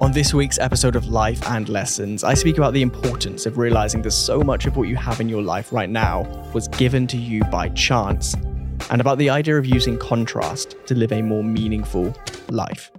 On this week's episode of Life and Lessons, I speak about the importance of realizing that so much of what you have in your life right now was given to you by chance, and about the idea of using contrast to live a more meaningful life.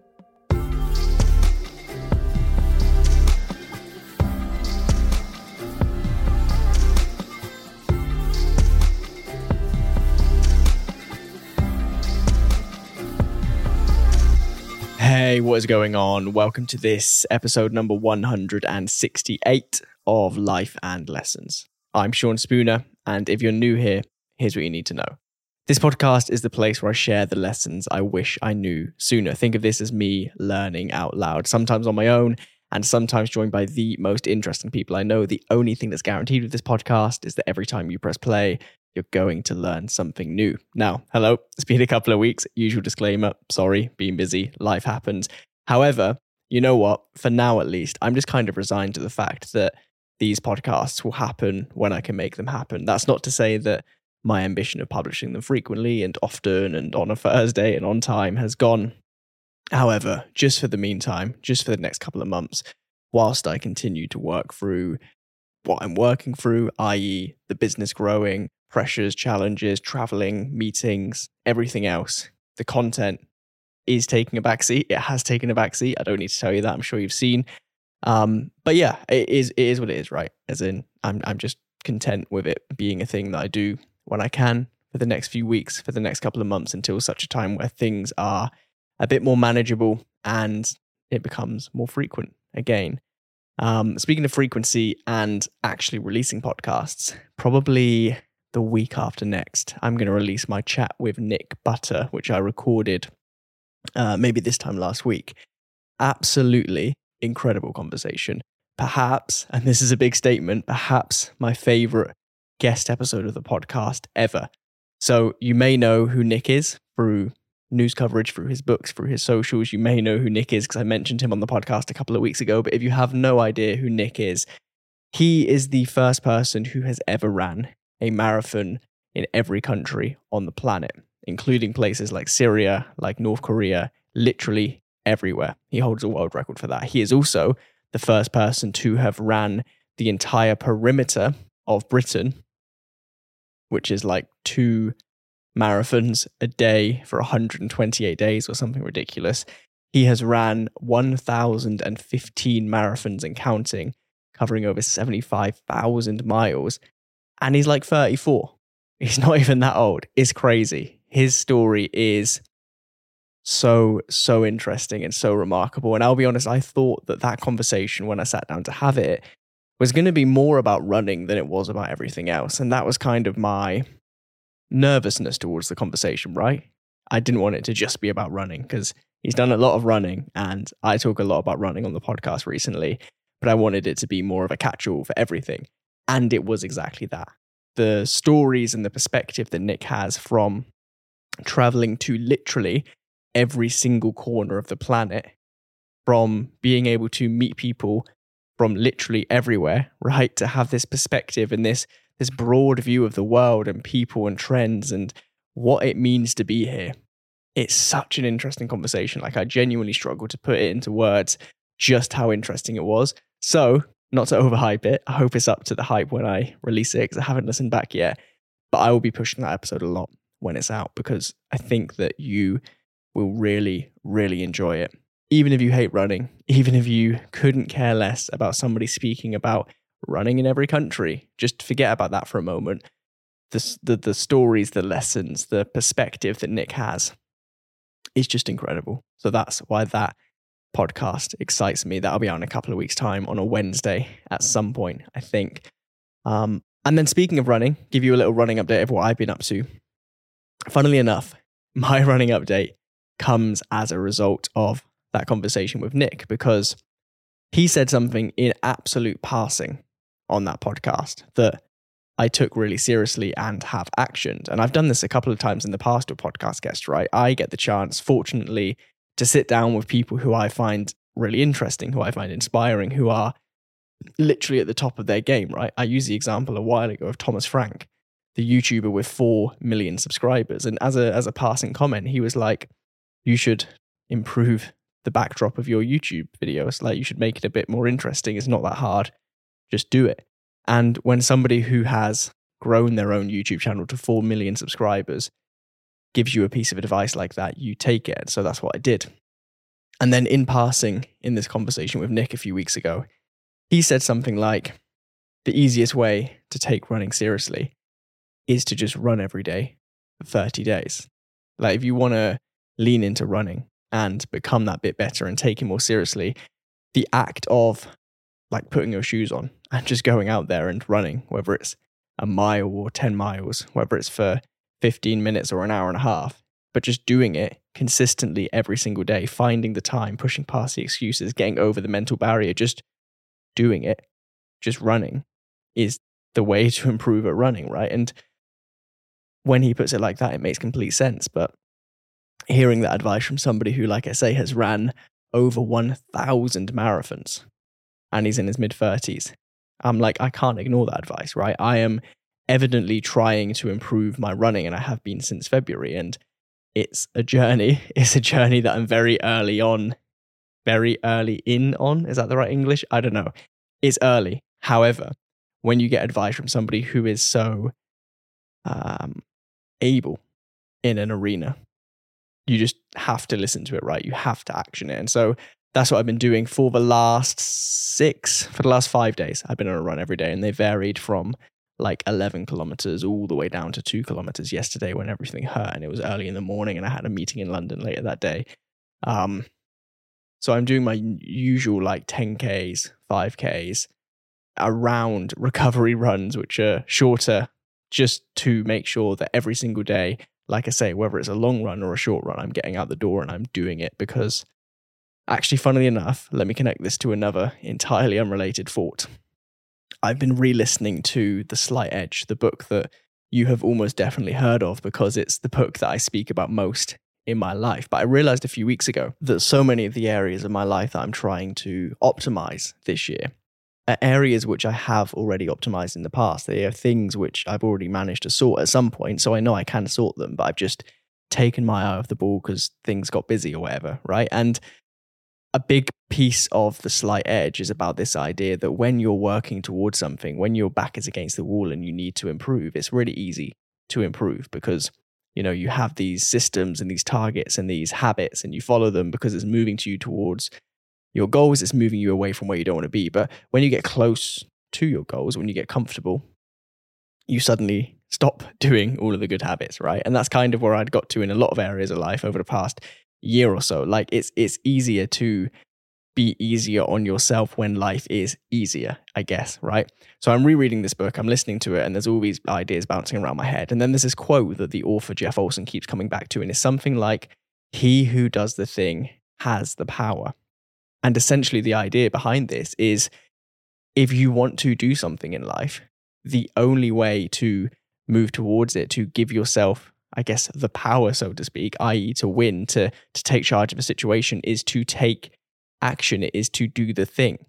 Hey, what is going on? Welcome to this episode number 168 of Life and Lessons. I'm Sean Spooner, and if you're new here, here's what you need to know. This podcast is the place where I share the lessons I wish I knew sooner. Think of this as me learning out loud, sometimes on my own, and sometimes joined by the most interesting people I know. The only thing that's guaranteed with this podcast is that every time you press play, you're going to learn something new. Now, hello, it's been a couple of weeks. Usual disclaimer sorry, being busy, life happens. However, you know what? For now, at least, I'm just kind of resigned to the fact that these podcasts will happen when I can make them happen. That's not to say that my ambition of publishing them frequently and often and on a Thursday and on time has gone. However, just for the meantime, just for the next couple of months, whilst I continue to work through what I'm working through, i.e., the business growing, pressures, challenges, traveling, meetings, everything else. The content is taking a backseat. It has taken a backseat. I don't need to tell you that. I'm sure you've seen. Um, but yeah, it is it is what it is, right? As in, I'm I'm just content with it being a thing that I do when I can for the next few weeks, for the next couple of months, until such a time where things are a bit more manageable and it becomes more frequent again. Um, speaking of frequency and actually releasing podcasts, probably the week after next, I'm going to release my chat with Nick Butter, which I recorded uh, maybe this time last week. Absolutely incredible conversation. Perhaps, and this is a big statement, perhaps my favorite guest episode of the podcast ever. So you may know who Nick is through news coverage, through his books, through his socials. You may know who Nick is because I mentioned him on the podcast a couple of weeks ago. But if you have no idea who Nick is, he is the first person who has ever ran a marathon in every country on the planet, including places like Syria, like North Korea, literally everywhere. He holds a world record for that. He is also the first person to have ran the entire perimeter of Britain, which is like two marathons a day for 128 days or something ridiculous. He has ran 1,015 marathons and counting, covering over 75,000 miles and he's like 34. He's not even that old. It's crazy. His story is so, so interesting and so remarkable. And I'll be honest, I thought that that conversation, when I sat down to have it, was going to be more about running than it was about everything else. And that was kind of my nervousness towards the conversation, right? I didn't want it to just be about running because he's done a lot of running and I talk a lot about running on the podcast recently, but I wanted it to be more of a catch all for everything. And it was exactly that. The stories and the perspective that Nick has from traveling to literally every single corner of the planet, from being able to meet people from literally everywhere, right? To have this perspective and this this broad view of the world and people and trends and what it means to be here. It's such an interesting conversation. Like I genuinely struggle to put it into words just how interesting it was. So not to overhype it. I hope it's up to the hype when I release it because I haven't listened back yet. But I will be pushing that episode a lot when it's out because I think that you will really, really enjoy it. Even if you hate running, even if you couldn't care less about somebody speaking about running in every country, just forget about that for a moment. The, the, the stories, the lessons, the perspective that Nick has is just incredible. So that's why that podcast excites me. That'll be out in a couple of weeks' time on a Wednesday at some point, I think. Um, and then speaking of running, give you a little running update of what I've been up to. Funnily enough, my running update comes as a result of that conversation with Nick because he said something in absolute passing on that podcast that I took really seriously and have actioned. And I've done this a couple of times in the past with podcast guests, right? I get the chance, fortunately, to sit down with people who I find really interesting, who I find inspiring, who are literally at the top of their game, right? I used the example a while ago of Thomas Frank, the YouTuber with 4 million subscribers. And as a, as a passing comment, he was like, you should improve the backdrop of your YouTube videos. Like you should make it a bit more interesting. It's not that hard. Just do it. And when somebody who has grown their own YouTube channel to 4 million subscribers gives you a piece of advice like that, you take it. So that's what I did. And then in passing in this conversation with Nick a few weeks ago, he said something like the easiest way to take running seriously is to just run every day for 30 days. Like if you want to lean into running and become that bit better and take it more seriously, the act of like putting your shoes on and just going out there and running, whether it's a mile or 10 miles, whether it's for 15 minutes or an hour and a half, but just doing it consistently every single day, finding the time, pushing past the excuses, getting over the mental barrier, just doing it, just running is the way to improve at running, right? And when he puts it like that, it makes complete sense. But hearing that advice from somebody who, like I say, has ran over 1,000 marathons and he's in his mid 30s, I'm like, I can't ignore that advice, right? I am evidently trying to improve my running and I have been since February. And it's a journey. It's a journey that I'm very early on, very early in on. Is that the right English? I don't know. It's early. However, when you get advice from somebody who is so um, able in an arena you just have to listen to it, right? You have to action it. And so that's what I've been doing for the last six, for the last five days. I've been on a run every day and they varied from like 11 kilometers all the way down to two kilometers yesterday when everything hurt and it was early in the morning and I had a meeting in London later that day. Um, so I'm doing my usual like 10Ks, 5Ks around recovery runs, which are shorter just to make sure that every single day like I say, whether it's a long run or a short run, I'm getting out the door and I'm doing it because actually, funnily enough, let me connect this to another entirely unrelated thought. I've been re listening to The Slight Edge, the book that you have almost definitely heard of because it's the book that I speak about most in my life. But I realized a few weeks ago that so many of the areas of my life that I'm trying to optimize this year are areas which I have already optimized in the past. They are things which I've already managed to sort at some point. So I know I can sort them, but I've just taken my eye off the ball because things got busy or whatever. Right. And a big piece of the slight edge is about this idea that when you're working towards something, when your back is against the wall and you need to improve, it's really easy to improve because you know you have these systems and these targets and these habits and you follow them because it's moving to you towards your goals, it's moving you away from where you don't want to be. But when you get close to your goals, when you get comfortable, you suddenly stop doing all of the good habits, right? And that's kind of where I'd got to in a lot of areas of life over the past year or so. Like it's it's easier to be easier on yourself when life is easier, I guess, right? So I'm rereading this book, I'm listening to it, and there's all these ideas bouncing around my head. And then there's this quote that the author Jeff Olson keeps coming back to, and it's something like, He who does the thing has the power. And essentially, the idea behind this is if you want to do something in life, the only way to move towards it, to give yourself, I guess, the power, so to speak, i.e., to win, to, to take charge of a situation, is to take action. It is to do the thing.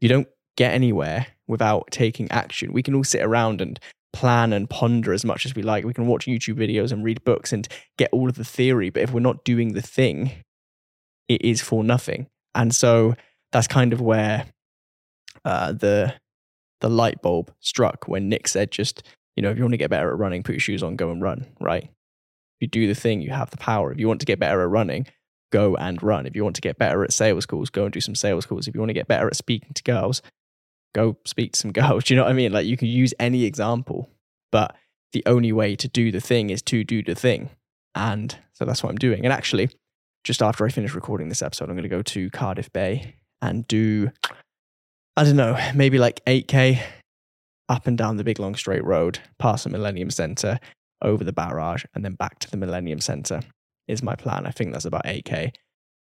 You don't get anywhere without taking action. We can all sit around and plan and ponder as much as we like. We can watch YouTube videos and read books and get all of the theory. But if we're not doing the thing, it is for nothing. And so that's kind of where uh, the the light bulb struck when Nick said, just, you know, if you want to get better at running, put your shoes on, go and run, right? If you do the thing, you have the power. If you want to get better at running, go and run. If you want to get better at sales calls, go and do some sales calls. If you want to get better at speaking to girls, go speak to some girls. Do you know what I mean? Like you can use any example, but the only way to do the thing is to do the thing. And so that's what I'm doing. And actually, just after I finish recording this episode, I'm going to go to Cardiff Bay and do, I don't know, maybe like 8K up and down the big long straight road, past the Millennium Centre, over the barrage, and then back to the Millennium Centre is my plan. I think that's about 8K.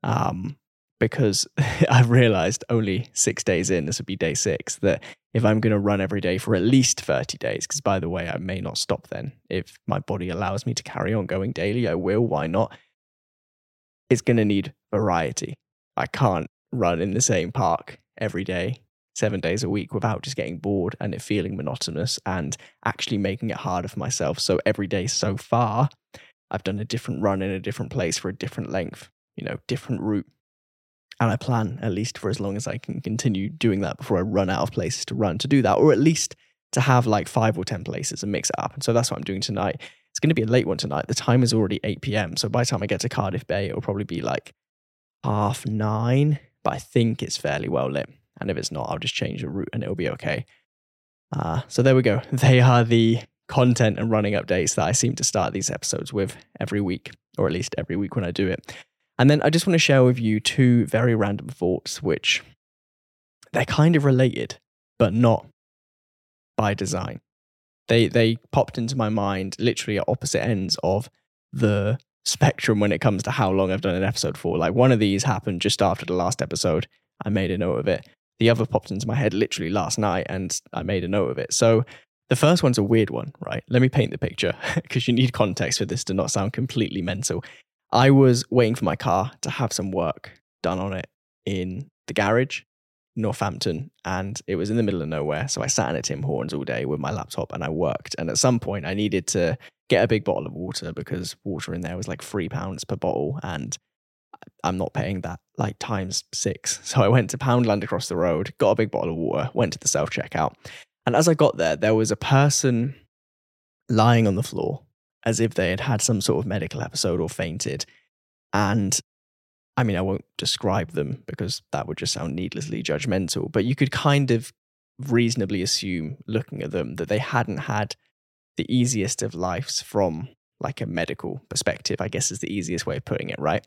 Um, because I've realized only six days in, this would be day six, that if I'm going to run every day for at least 30 days, because by the way, I may not stop then. If my body allows me to carry on going daily, I will. Why not? it's going to need variety. I can't run in the same park every day, seven days a week without just getting bored and it feeling monotonous and actually making it harder for myself. So every day so far, I've done a different run in a different place for a different length, you know, different route, And I plan at least for as long as I can continue doing that before I run out of places to run to do that, or at least to have like five or 10 places and mix it up. And so that's what I'm doing tonight. It's going to be a late one tonight. The time is already 8 p.m. So by the time I get to Cardiff Bay, it'll probably be like half nine, but I think it's fairly well lit. And if it's not, I'll just change the route and it'll be okay. Uh, so there we go. They are the content and running updates that I seem to start these episodes with every week, or at least every week when I do it. And then I just want to share with you two very random thoughts, which they're kind of related, but not by design. They they popped into my mind literally at opposite ends of the spectrum when it comes to how long I've done an episode for. Like one of these happened just after the last episode. I made a note of it. The other popped into my head literally last night and I made a note of it. So the first one's a weird one, right? Let me paint the picture because you need context for this to not sound completely mental. I was waiting for my car to have some work done on it in the garage, Northampton, and it was in the middle of nowhere. So I sat in a Tim Hortons all day with my laptop and I worked. And at some point, I needed to get a big bottle of water because water in there was like three pounds per bottle. And I'm not paying that like times six. So I went to Poundland across the road, got a big bottle of water, went to the self checkout, and as I got there, there was a person lying on the floor as if they had had some sort of medical episode or fainted. And I mean, I won't describe them because that would just sound needlessly judgmental, but you could kind of reasonably assume, looking at them, that they hadn't had the easiest of lives from like a medical perspective, I guess is the easiest way of putting it, right?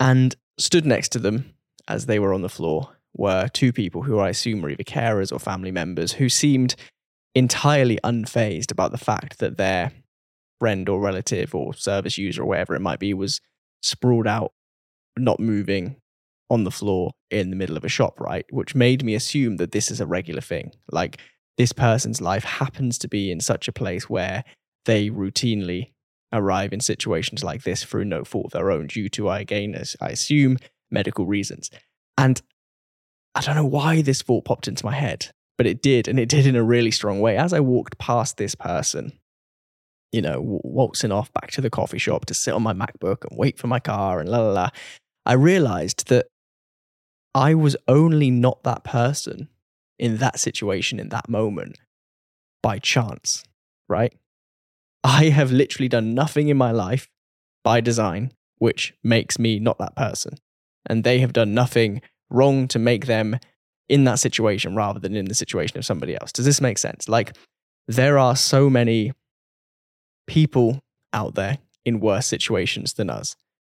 And stood next to them as they were on the floor were two people who I assume were either carers or family members who seemed entirely unfazed about the fact that their friend or relative or service user or whatever it might be was sprawled out, not moving on the floor in the middle of a shop, right? Which made me assume that this is a regular thing. Like this person's life happens to be in such a place where they routinely arrive in situations like this through no fault of their own, due to, I again, as I assume, medical reasons. And I don't know why this thought popped into my head, but it did. And it did in a really strong way. As I walked past this person, you know, waltzing off back to the coffee shop to sit on my MacBook and wait for my car and la la la, I realized that I was only not that person in that situation, in that moment, by chance, right? I have literally done nothing in my life by design which makes me not that person. And they have done nothing wrong to make them in that situation rather than in the situation of somebody else. Does this make sense? Like, there are so many people out there in worse situations than us.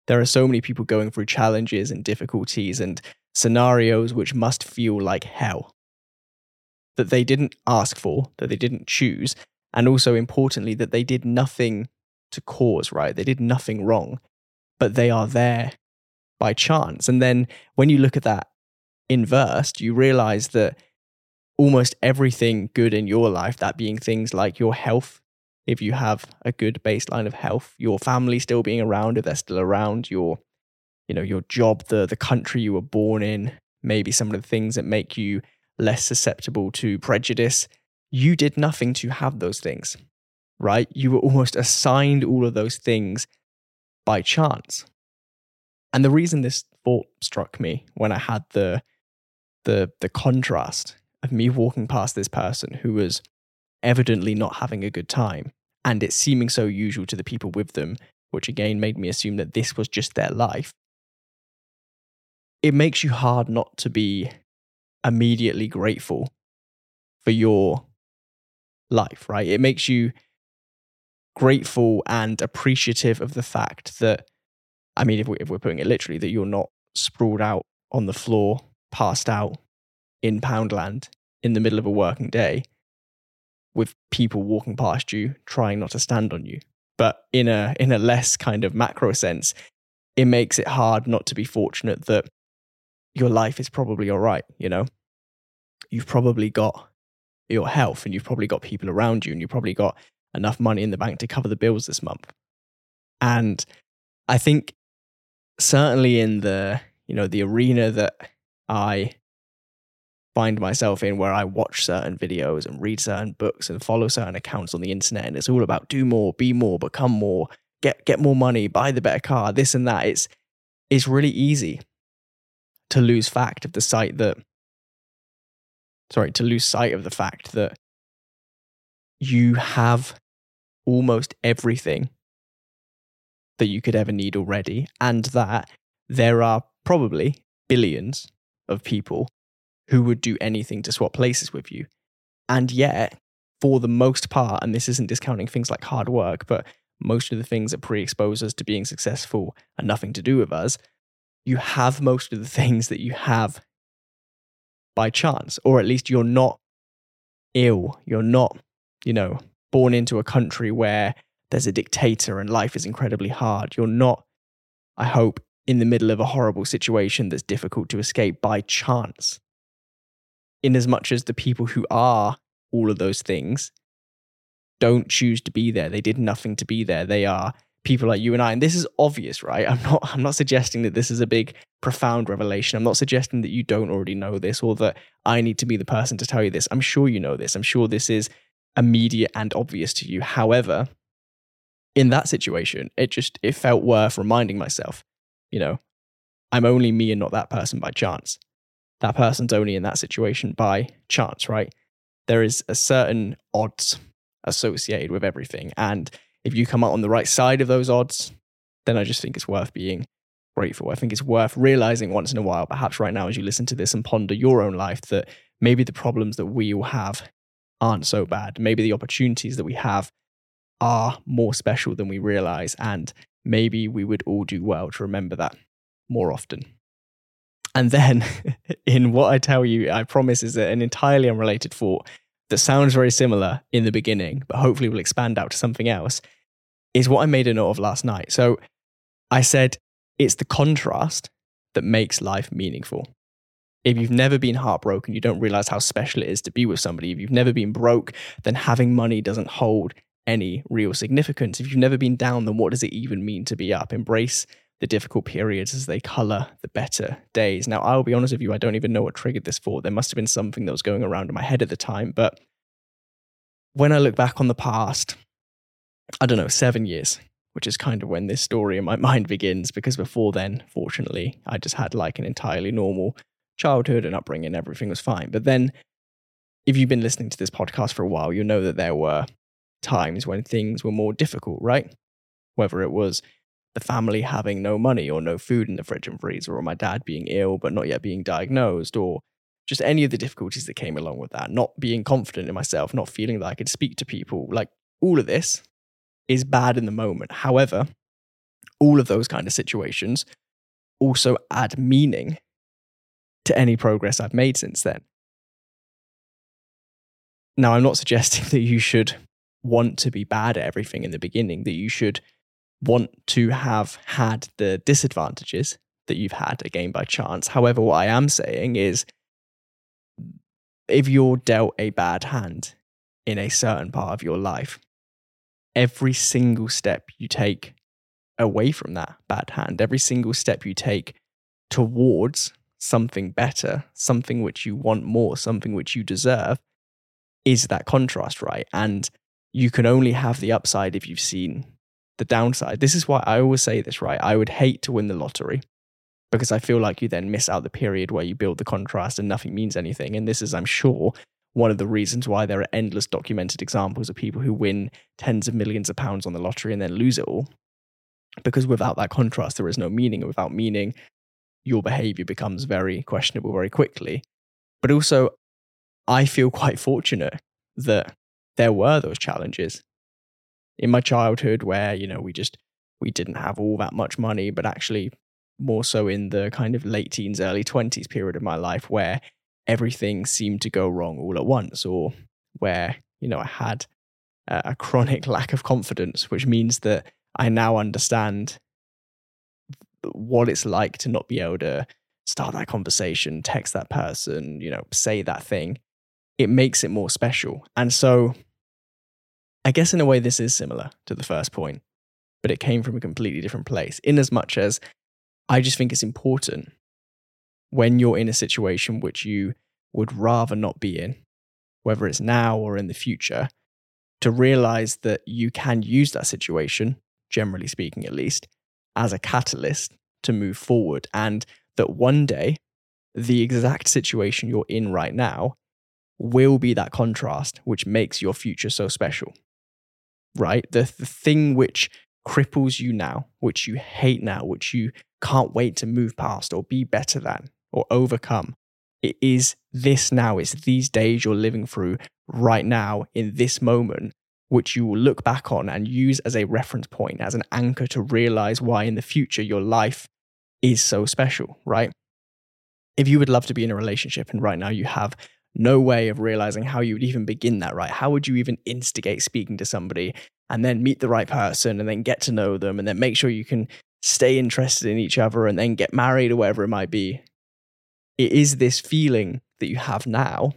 There are so many people going through challenges and difficulties and scenarios which must feel like hell that they didn't ask for, that they didn't choose, and also importantly, that they did nothing to cause, right? They did nothing wrong, but they are there by chance. And then when you look at that inversed, you realize that almost everything good in your life, that being things like your health, if you have a good baseline of health, your family still being around, if they're still around, your, you know, your job, the the country you were born in, maybe some of the things that make you less susceptible to prejudice. You did nothing to have those things, right? You were almost assigned all of those things by chance. And the reason this thought struck me when I had the the the contrast of me walking past this person who was evidently not having a good time and it seeming so usual to the people with them, which again made me assume that this was just their life. It makes you hard not to be immediately grateful for your life, right? It makes you grateful and appreciative of the fact that I mean, if, we, if we're putting it literally, that you're not sprawled out on the floor, passed out in Poundland in the middle of a working day with people walking past you, trying not to stand on you. But in a in a less kind of macro sense, it makes it hard not to be fortunate that your life is probably all right, you know? You've probably got your health and you've probably got people around you and you've probably got enough money in the bank to cover the bills this month. And I think certainly in the you know the arena that I find myself in where I watch certain videos and read certain books and follow certain accounts on the internet and it's all about do more, be more, become more, get get more money, buy the better car, this and that. It's it's really easy to lose fact of the sight that sorry, to lose sight of the fact that you have almost everything that you could ever need already, and that there are probably billions of people who would do anything to swap places with you. And yet, for the most part, and this isn't discounting things like hard work, but most of the things that pre expose us to being successful are nothing to do with us, you have most of the things that you have by chance, or at least you're not ill. You're not, you know, born into a country where there's a dictator and life is incredibly hard. You're not, I hope, in the middle of a horrible situation that's difficult to escape by chance. In as much as the people who are all of those things don't choose to be there, they did nothing to be there. They are people like you and I. And this is obvious, right? I'm not I'm not suggesting that this is a big profound revelation. I'm not suggesting that you don't already know this or that I need to be the person to tell you this. I'm sure you know this. I'm sure this is immediate and obvious to you. However, in that situation, it just it felt worth reminding myself, you know, I'm only me and not that person by chance. That person's only in that situation by chance, right? There is a certain odds associated with everything. And if you come out on the right side of those odds, then I just think it's worth being grateful. I think it's worth realizing once in a while, perhaps right now as you listen to this and ponder your own life, that maybe the problems that we all have aren't so bad. Maybe the opportunities that we have are more special than we realize. And maybe we would all do well to remember that more often. And then, in what I tell you, I promise is an entirely unrelated thought that sounds very similar in the beginning, but hopefully will expand out to something else, is what I made a note of last night. So I said, it's the contrast that makes life meaningful. If you've never been heartbroken, you don't realize how special it is to be with somebody. If you've never been broke, then having money doesn't hold any real significance. If you've never been down, then what does it even mean to be up? Embrace the difficult periods as they color the better days. Now, I'll be honest with you, I don't even know what triggered this thought. There must have been something that was going around in my head at the time. But when I look back on the past, I don't know, seven years, which is kind of when this story in my mind begins, because before then, fortunately, I just had like an entirely normal childhood and upbringing, everything was fine. But then, if you've been listening to this podcast for a while, you'll know that there were times when things were more difficult, right? Whether it was the family having no money or no food in the fridge and freezer, or my dad being ill but not yet being diagnosed, or just any of the difficulties that came along with that, not being confident in myself, not feeling that I could speak to people, like all of this is bad in the moment. However, all of those kind of situations also add meaning to any progress I've made since then. Now, I'm not suggesting that you should want to be bad at everything in the beginning, that you should want to have had the disadvantages that you've had again by chance. However, what I am saying is if you're dealt a bad hand in a certain part of your life, every single step you take away from that bad hand, every single step you take towards something better, something which you want more, something which you deserve, is that contrast, right? And you can only have the upside if you've seen the downside. This is why I always say this, right? I would hate to win the lottery because I feel like you then miss out the period where you build the contrast and nothing means anything. And this is, I'm sure, one of the reasons why there are endless documented examples of people who win tens of millions of pounds on the lottery and then lose it all. Because without that contrast, there is no meaning. And without meaning, your behavior becomes very questionable very quickly. But also, I feel quite fortunate that there were those challenges in my childhood where, you know, we just we didn't have all that much money, but actually more so in the kind of late teens, early 20s period of my life where everything seemed to go wrong all at once, or where, you know, I had a, chronic lack of confidence, which means that I now understand what it's like to not be able to start that conversation, text that person, you know, say that thing. It makes it more special. And so I guess in a way, this is similar to the first point, but it came from a completely different place, in as much as I just think it's important when you're in a situation which you would rather not be in, whether it's now or in the future, to realize that you can use that situation, generally speaking at least, as a catalyst to move forward. And that one day the exact situation you're in right now will be that contrast which makes your future so special. Right? The, the thing which cripples you now, which you hate now, which you can't wait to move past or be better than or overcome. It is this now, it's these days you're living through right now in this moment, which you will look back on and use as a reference point, as an anchor to realize why in the future your life is so special, right? If you would love to be in a relationship and right now you have no way of realizing how you would even begin that, right? How would you even instigate speaking to somebody and then meet the right person and then get to know them and then make sure you can stay interested in each other and then get married or whatever it might be? It is this feeling that you have now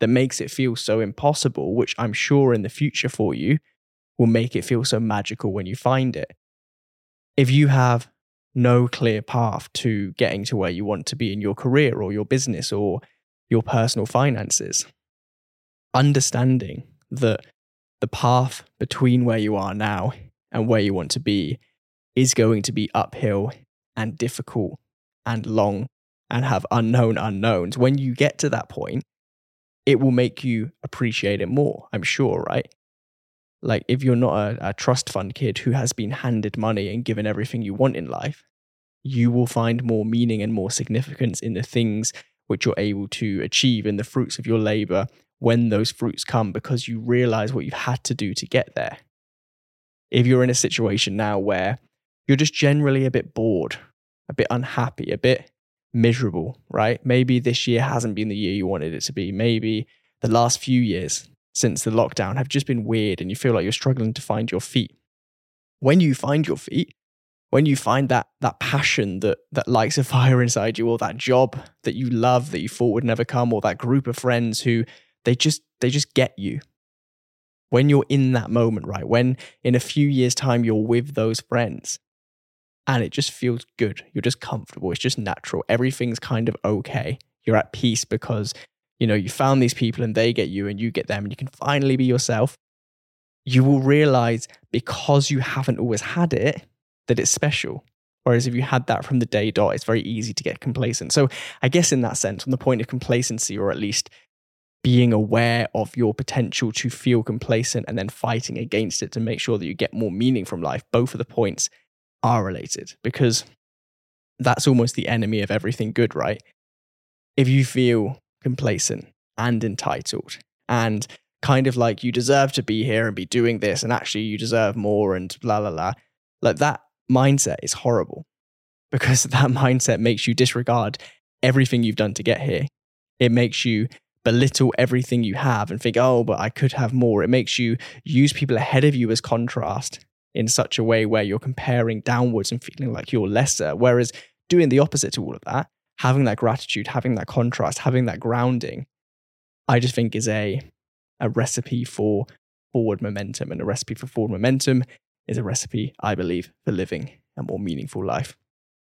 that makes it feel so impossible, which I'm sure in the future for you will make it feel so magical when you find it. If you have no clear path to getting to where you want to be in your career or your business or your personal finances, understanding that the path between where you are now and where you want to be is going to be uphill and difficult and long and have unknown unknowns. When you get to that point, it will make you appreciate it more, I'm sure, right? Like if you're not a, a, trust fund kid who has been handed money and given everything you want in life, you will find more meaning and more significance in the things which you're able to achieve in the fruits of your labor when those fruits come because you realize what you've had to do to get there. If you're in a situation now where you're just generally a bit bored, a bit unhappy, a bit miserable, right? Maybe this year hasn't been the year you wanted it to be. Maybe the last few years since the lockdown have just been weird and you feel like you're struggling to find your feet. When you find your feet, when you find that that passion that that lights a fire inside you or that job that you love that you thought would never come or that group of friends who they just they just get you when you're in that moment right when in a few years time you're with those friends and it just feels good. You're just comfortable. It's just natural. Everything's kind of okay. You're at peace because you know you found these people and they get you and you get them and you can finally be yourself. You will realize because you haven't always had it that it's special. Whereas if you had that from the day dot, it's very easy to get complacent. So I guess in that sense, on the point of complacency, or at least being aware of your potential to feel complacent and then fighting against it to make sure that you get more meaning from life, both of the points are related because that's almost the enemy of everything good, right? If you feel complacent and entitled and kind of like you deserve to be here and be doing this and actually you deserve more and blah, blah, blah, like that mindset is horrible because that mindset makes you disregard everything you've done to get here. It makes you belittle everything you have and think, oh, but I could have more. It makes you use people ahead of you as contrast in such a way where you're comparing downwards and feeling like you're lesser. Whereas doing the opposite to all of that, having that gratitude, having that contrast, having that grounding, I just think is a, a recipe for forward momentum. And a recipe for forward momentum is a recipe, I believe, for living a more meaningful life.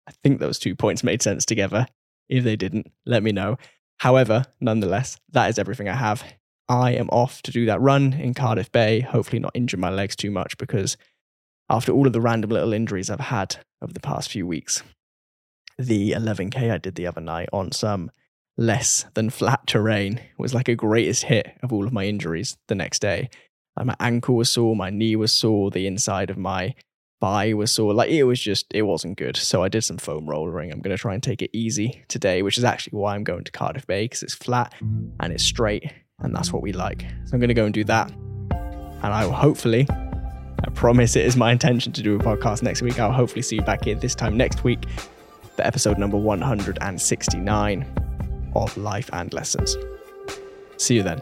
I think those two points made sense together. If they didn't, let me know. However, nonetheless, that is everything I have. I am off to do that run in Cardiff Bay, hopefully not injure my legs too much because after all of the random little injuries I've had over the past few weeks, the 11K I did the other night on some less than flat terrain was like a greatest hit of all of my injuries the next day. Like my ankle was sore, my knee was sore, the inside of my thigh was sore. Like it was just, it wasn't good. So I did some foam rollering. I'm going to try and take it easy today, which is actually why I'm going to Cardiff Bay because it's flat and it's straight. And that's what we like. So I'm going to go and do that. And I will hopefully, I promise it is my intention to do a podcast next week. I'll hopefully see you back here this time next week for episode number 169 of Life and Lessons. See you then.